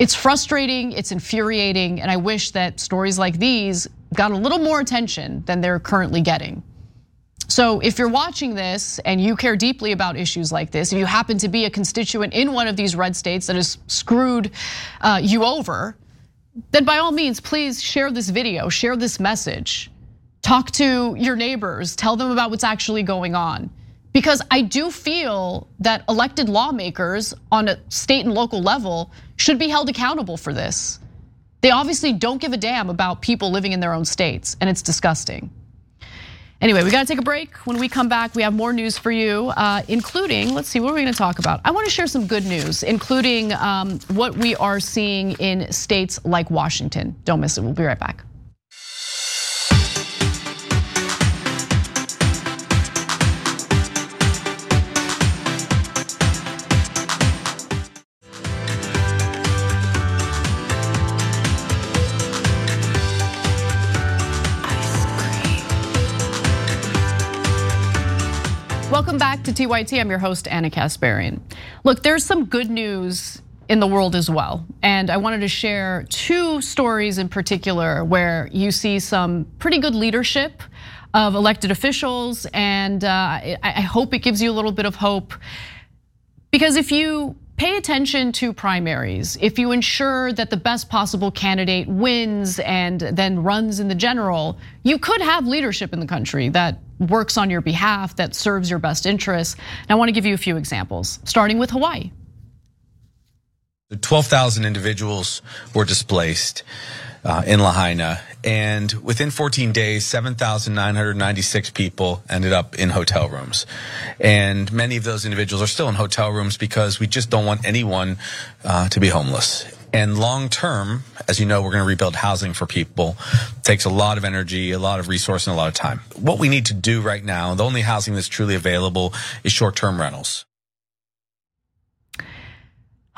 It's frustrating, it's infuriating, and I wish that stories like these got a little more attention than they're currently getting. So if you're watching this and you care deeply about issues like this, if you happen to be a constituent in one of these red states that has screwed uh, you over, then by all means, please share this video, share this message. Talk to your neighbors, tell them about what's actually going on. Because I do feel that elected lawmakers on a state and local level should be held accountable for this. They obviously don't give a damn about people living in their own states, and it's disgusting. Anyway, we got to take a break. When we come back, we have more news for you, uh, including, let's see, what are we going to talk about? I want to share some good news, including um, what we are seeing in states like Washington. Don't miss it. We'll be right back. To TYT. I'm your host, Ana Kasparian. Look, there's some good news in the world as well. And I wanted to share two stories in particular where you see some pretty good leadership of elected officials. And uh, I hope it gives you a little bit of hope. Because if you pay attention to primaries, if you ensure that the best possible candidate wins and then runs in the general, you could have leadership in the country that works on your behalf, that serves your best interests. And I want to give you a few examples, starting with Hawaii. 12,000 individuals were displaced uh, in Lahaina. And within 14 days, 7,996 people ended up in hotel rooms. And many of those individuals are still in hotel rooms because we just don't want anyone uh, to be homeless. And long term, as you know, we're going to rebuild housing for people. It takes a lot of energy, a lot of resource, and a lot of time. What we need to do right now, the only housing that's truly available is short term rentals.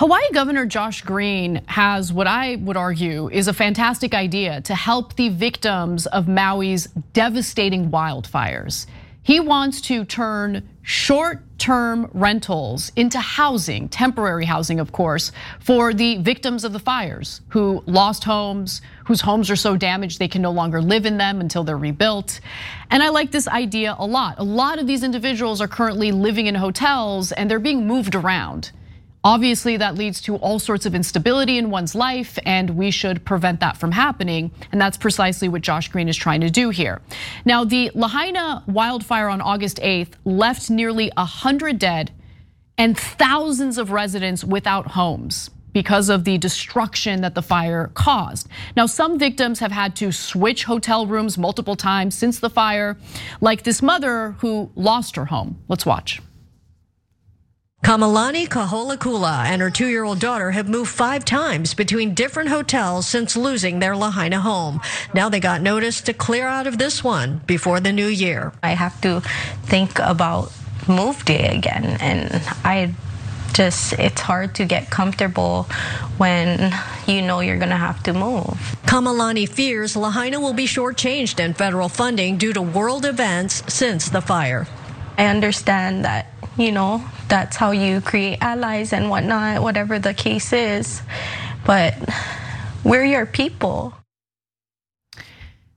Hawaii Governor Josh Green has what I would argue is a fantastic idea to help the victims of Maui's devastating wildfires. He wants to turn short term rentals into housing, temporary housing, of course, for the victims of the fires who lost homes, whose homes are so damaged they can no longer live in them until they're rebuilt. And I like this idea a lot. A lot of these individuals are currently living in hotels and they're being moved around. Obviously, that leads to all sorts of instability in one's life, and we should prevent that from happening. And that's precisely what Josh Green is trying to do here. Now, the Lahaina wildfire on August 8th left nearly 100 dead and thousands of residents without homes because of the destruction that the fire caused. Now, some victims have had to switch hotel rooms multiple times since the fire, like this mother who lost her home. Let's watch. Kamalani Kaholakula and her two year old daughter have moved five times between different hotels since losing their Lahaina home. Now they got notice to clear out of this one before the new year. I have to think about move day again, and I just it's hard to get comfortable when you know you're going to have to move. Kamalani fears Lahaina will be shortchanged in federal funding due to world events since the fire. I understand that, you know, that's how you create allies and whatnot, whatever the case is. But we're your people.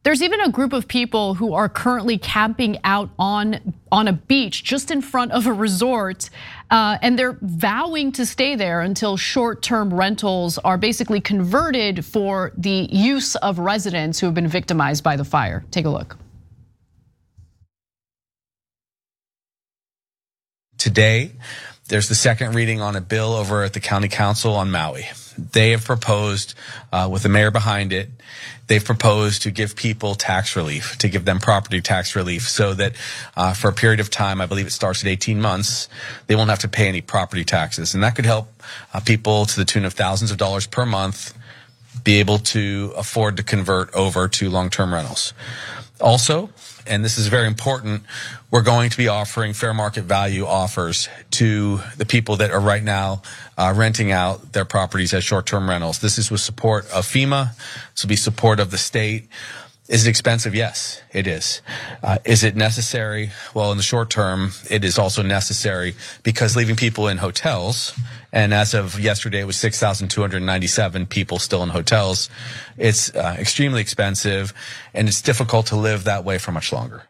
There's even a group of people who are currently camping out on on a beach just in front of a resort, uh, and they're vowing to stay there until short-term rentals are basically converted for the use of residents who have been victimized by the fire. Take a look. Today, there's the second reading on a bill over at the county council on Maui. They have proposed, uh, with the mayor behind it, they've proposed to give people tax relief, to give them property tax relief, so that uh, for a period of time, I believe it starts at 18 months, they won't have to pay any property taxes, and that could help uh, people to the tune of thousands of dollars per month be able to afford to convert over to long-term rentals. Also, and this is very important, we're going to be offering fair market value offers to the people that are right now uh, renting out their properties as short-term rentals. This is with support of FEMA. This will be support of the state. Is it expensive? Yes, it is. Uh, is it necessary? Well, in the short term, it is also necessary because leaving people in hotels, and as of yesterday, it was 6,297 people still in hotels. It's uh, extremely expensive, and it's difficult to live that way for much longer.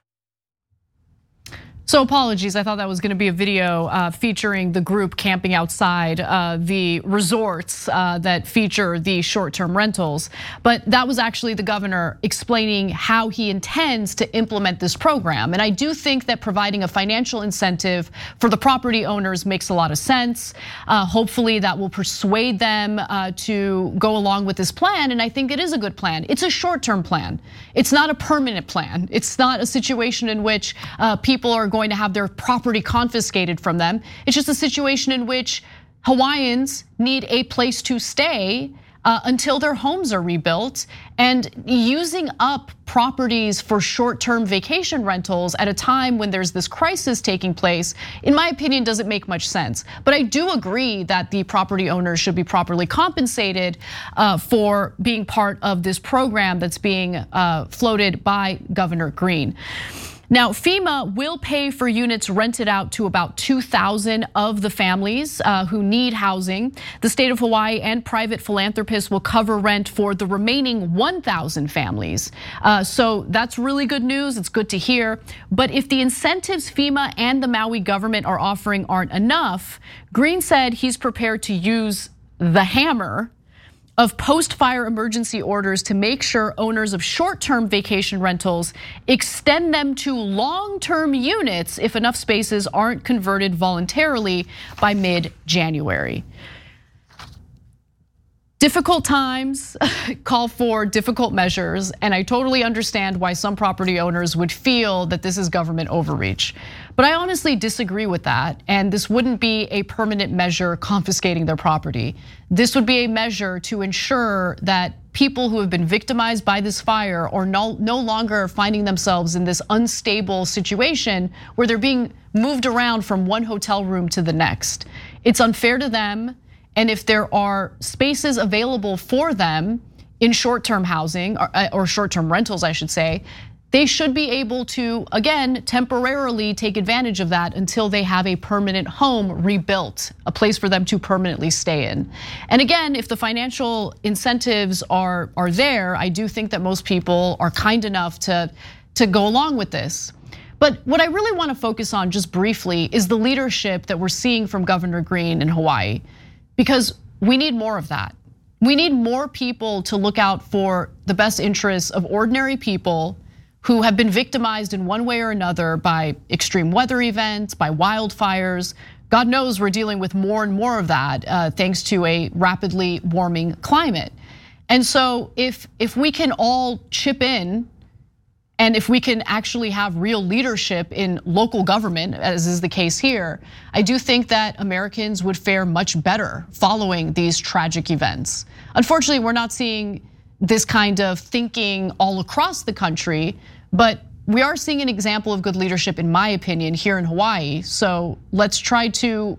So apologies, I thought that was going to be a video uh, featuring the group camping outside uh, the resorts uh, that feature the short-term rentals. But that was actually the governor explaining how he intends to implement this program. And I do think that providing a financial incentive for the property owners makes a lot of sense. Hopefully that will persuade them to go along with this plan. And I think it is a good plan. It's a short-term plan. It's not a permanent plan. It's not a situation in which people are going to have their property confiscated from them. It's just a situation in which Hawaiians need a place to stay uh, until their homes are rebuilt. And using up properties for short term vacation rentals at a time when there's this crisis taking place, in my opinion, doesn't make much sense. But I do agree that the property owners should be properly compensated uh, for being part of this program that's being uh, floated by Governor Green. Now, FEMA will pay for units rented out to about 2,000 of the families uh, who need housing. The state of Hawaii and private philanthropists will cover rent for the remaining 1,000 families. Uh, so that's really good news. It's good to hear. But if the incentives FEMA and the Maui government are offering aren't enough, Green said he's prepared to use the hammer of post-fire emergency orders to make sure owners of short-term vacation rentals extend them to long-term units if enough spaces aren't converted voluntarily by mid-January. Difficult times [laughs] call for difficult measures, and I totally understand why some property owners would feel that this is government overreach. But I honestly disagree with that, and this wouldn't be a permanent measure confiscating their property. This would be a measure to ensure that people who have been victimized by this fire are no, no longer finding themselves in this unstable situation where they're being moved around from one hotel room to the next. It's unfair to them, and if there are spaces available for them in short-term housing or, uh, or short-term rentals, I should say, they should be able to, again, temporarily take advantage of that until they have a permanent home rebuilt, a place for them to permanently stay in. And again, if the financial incentives are, are there, I do think that most people are kind enough to, to go along with this. But what I really want to focus on just briefly is the leadership that we're seeing from Governor Green in Hawaii, because we need more of that. We need more people to look out for the best interests of ordinary people who have been victimized in one way or another by extreme weather events, by wildfires. God knows we're dealing with more and more of that uh, thanks to a rapidly warming climate. And so if if we can all chip in and if we can actually have real leadership in local government, as is the case here, I do think that Americans would fare much better following these tragic events. Unfortunately, we're not seeing this kind of thinking all across the country. But we are seeing an example of good leadership, in my opinion, here in Hawaii. So let's try to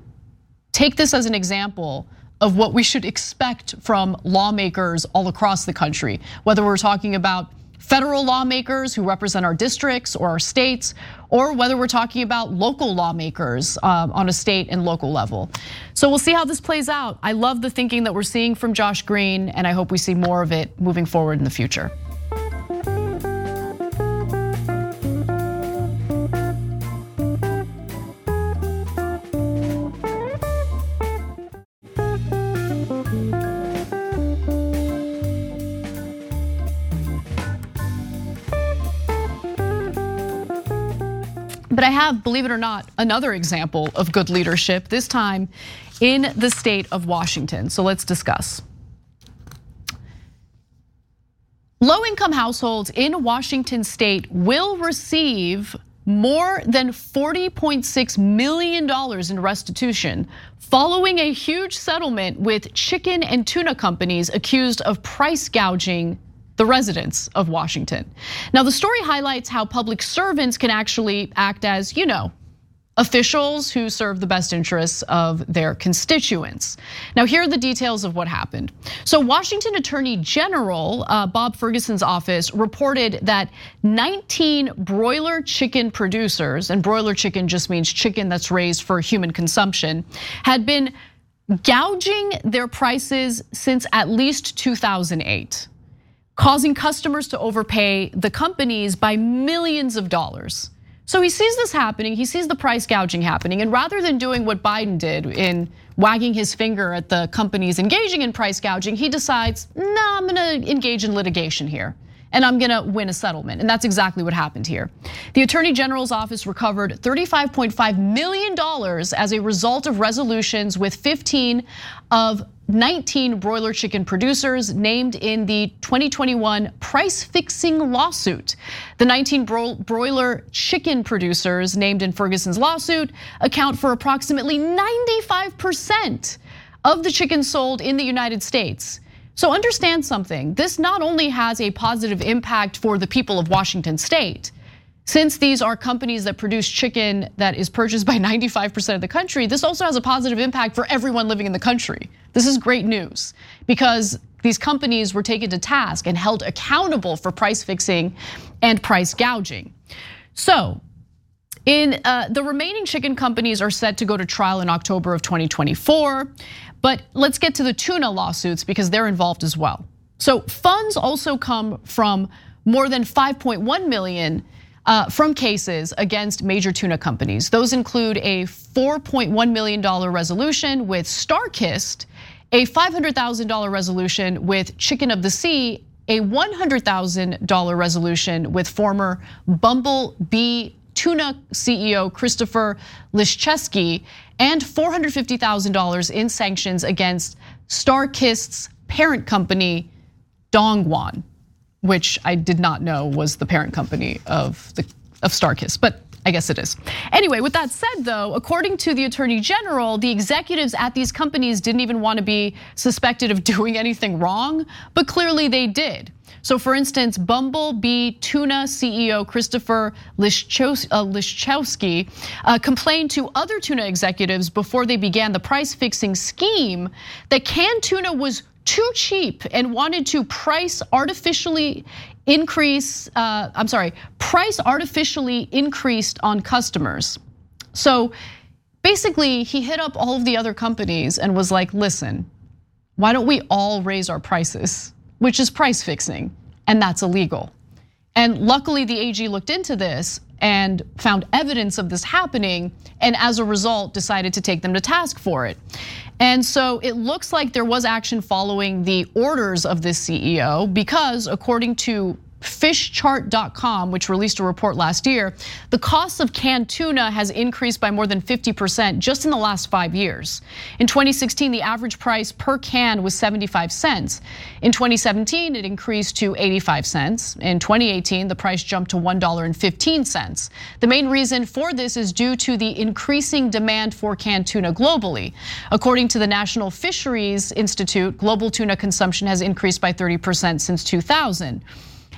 take this as an example of what we should expect from lawmakers all across the country, whether we're talking about federal lawmakers who represent our districts or our states, or whether we're talking about local lawmakers um, on a state and local level. So we'll see how this plays out. I love the thinking that we're seeing from Josh Green, and I hope we see more of it moving forward in the future. I have, believe it or not, another example of good leadership, this time in the state of Washington. So let's discuss. Low income households in Washington state will receive more than $40.6 million in restitution following a huge settlement with chicken and tuna companies accused of price gouging the residents of Washington. Now, the story highlights how public servants can actually act as, you know, officials who serve the best interests of their constituents. Now, here are the details of what happened. So, Washington Attorney General uh, Bob Ferguson's office reported that 19 broiler chicken producers, and broiler chicken just means chicken that's raised for human consumption, had been gouging their prices since at least 2008 causing customers to overpay the companies by millions of dollars. So he sees this happening, he sees the price gouging happening, and rather than doing what Biden did in wagging his finger at the companies engaging in price gouging, he decides, no, nah, I'm gonna engage in litigation here and I'm gonna win a settlement. And that's exactly what happened here. The Attorney General's office recovered $35.5 million as a result of resolutions with 15 of 19 broiler chicken producers named in the 2021 price fixing lawsuit. The 19 broiler chicken producers named in Ferguson's lawsuit account for approximately 95% of the chicken sold in the United States. So understand something. This not only has a positive impact for the people of Washington state, since these are companies that produce chicken that is purchased by [laughs] 95% of the country, this also has a positive impact for everyone living in the country. This is great news because these companies were taken to task and held accountable for price fixing and price gouging. So, in uh, the remaining chicken companies are set to go to trial in October of 2024. But let's get to the tuna lawsuits because they're involved as well. So funds also come from more than 5.1 million Uh, from cases against major tuna companies. Those include a $4.1 million resolution with Starkist, a $500,000 resolution with Chicken of the Sea, a $100,000 resolution with former Bumblebee Tuna CEO Christopher Lischewski, and $450,000 in sanctions against Starkist's parent company, Dongwon, which I did not know was the parent company of the of but I guess it is. Anyway, with that said though, according to the attorney general, the executives at these companies didn't even want to be suspected of [laughs] doing anything wrong, but clearly they did. So, for instance, Bumblebee Tuna CEO Christopher uh, uh, complained to other tuna executives before they began the price fixing scheme that canned tuna was too cheap and wanted to price artificially increase, uh, I'm sorry, price artificially increased on customers. So basically, he hit up all of the other companies and was like, listen, why don't we all raise our prices? which is price fixing, and that's illegal. And luckily, the AG looked into this and found evidence of this happening, and as a result, decided to take them to task for it. And so it looks like there was action following the orders of this CEO because, according to fishchart.com, which released a report last year, the cost of canned tuna has increased by more than 50% just in the last five years. In 2016, the average price per can was 75 cents. In 2017, it increased to 85 cents. In 2018, the price jumped to $1.15. The main reason for this is due to the increasing demand for canned tuna globally. According to the National Fisheries Institute, global tuna consumption has increased by 30% since 2000.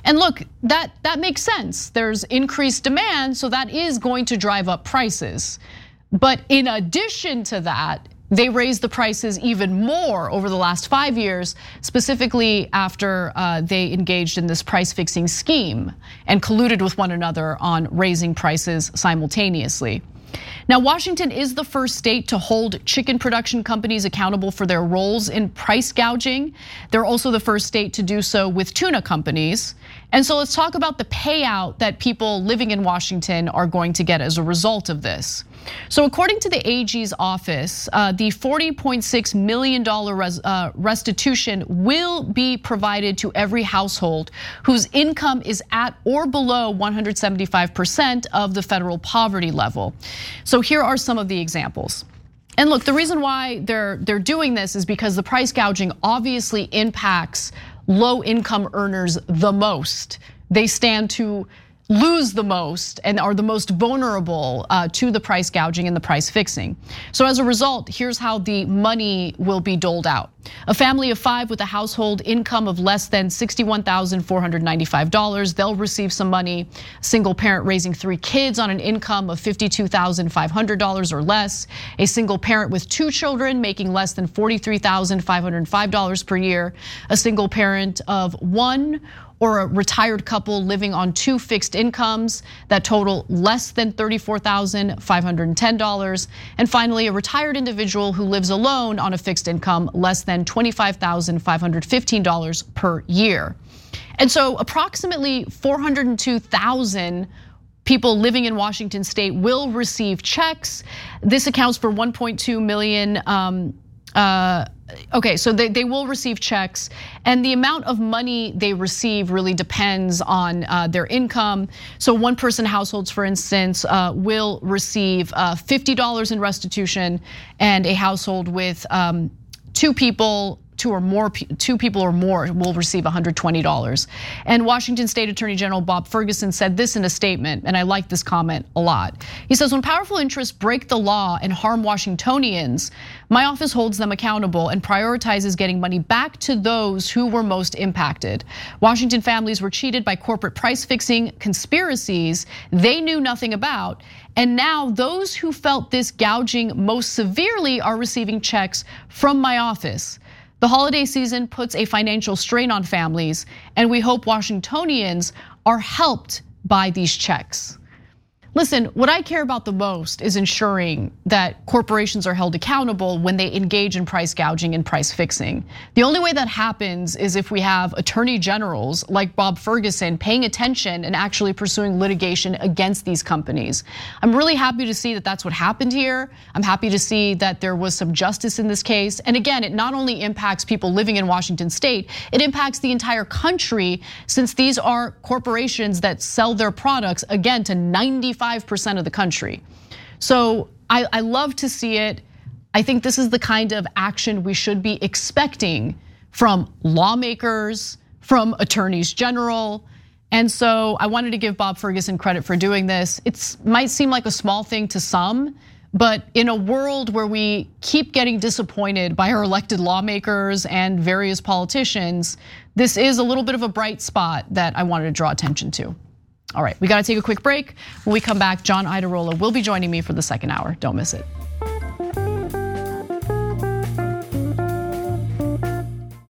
And look, that, that makes sense. There's increased demand, so that is going to drive up prices. But in addition to that, they raised the prices even more over the last five years, specifically after uh, they engaged in this price fixing scheme and colluded with one another on raising prices simultaneously. Now, Washington is the first state to hold chicken production companies accountable for their roles in price gouging. They're also the first state to do so with tuna companies. And so let's talk about the payout that people living in Washington are going to get as a result of this. So, according to the AG's office, uh, the $40.6 million uh, restitution will be provided to every household whose income is at or below 175% of the federal poverty level. So, here are some of the examples. And look, the reason why they're they're doing this is because the price gouging obviously impacts low income earners the most. They stand to lose the most and are the most vulnerable uh, to the price gouging and the price fixing. So as a result, here's how the money will be doled out. A family of five with a household income of less than $61,495, they'll receive some money. Single parent raising three kids on an income of $52,500 or less. A single parent with two children making less than $43,505 per year. A single parent of one or a retired couple living on two fixed incomes that total less than $34,510. And finally, a retired individual who lives alone on a fixed income less than $25,515 per year. And so approximately 402,000 people living in Washington state will receive checks. This accounts for 1.2 million. Um, uh, okay, so they, they will receive checks, and the amount of money they receive really depends on uh, their income. So, one person households, for instance, uh, will receive uh, $50 in restitution, and a household with um, two people two or more, two people or more will receive $120. And Washington State Attorney General Bob Ferguson said this in a statement, and I like this comment a lot. He says, when powerful interests break the law and harm Washingtonians, my office holds them accountable and prioritizes getting money back to those who were most impacted. Washington families were cheated by corporate price fixing conspiracies they knew nothing about. And now those who felt this gouging most severely are receiving checks from my office. The holiday season puts a financial strain on families, and we hope Washingtonians are helped by these checks. Listen, what I care about the most is ensuring that corporations are held accountable when they engage in price gouging and price fixing. The only way that happens is if we have attorney generals like Bob Ferguson paying attention and actually pursuing litigation against these companies. I'm really happy to see that that's what happened here. I'm happy to see that there was some justice in this case. And again, it not only impacts people living in Washington state, it impacts the entire country since these are corporations that sell their products again to 95 5% of the country. So I, I love to see it. I think this is the kind of action we should be expecting from lawmakers, from attorneys general. And so I wanted to give Bob Ferguson credit for doing this. It might seem like a small thing to some, but in a world where we keep getting disappointed by our elected lawmakers and various politicians, this is a little bit of a bright spot that I wanted to draw attention to. All right, we got to take a quick break. When we come back, John Iadarola will be joining me for the second hour. Don't miss it.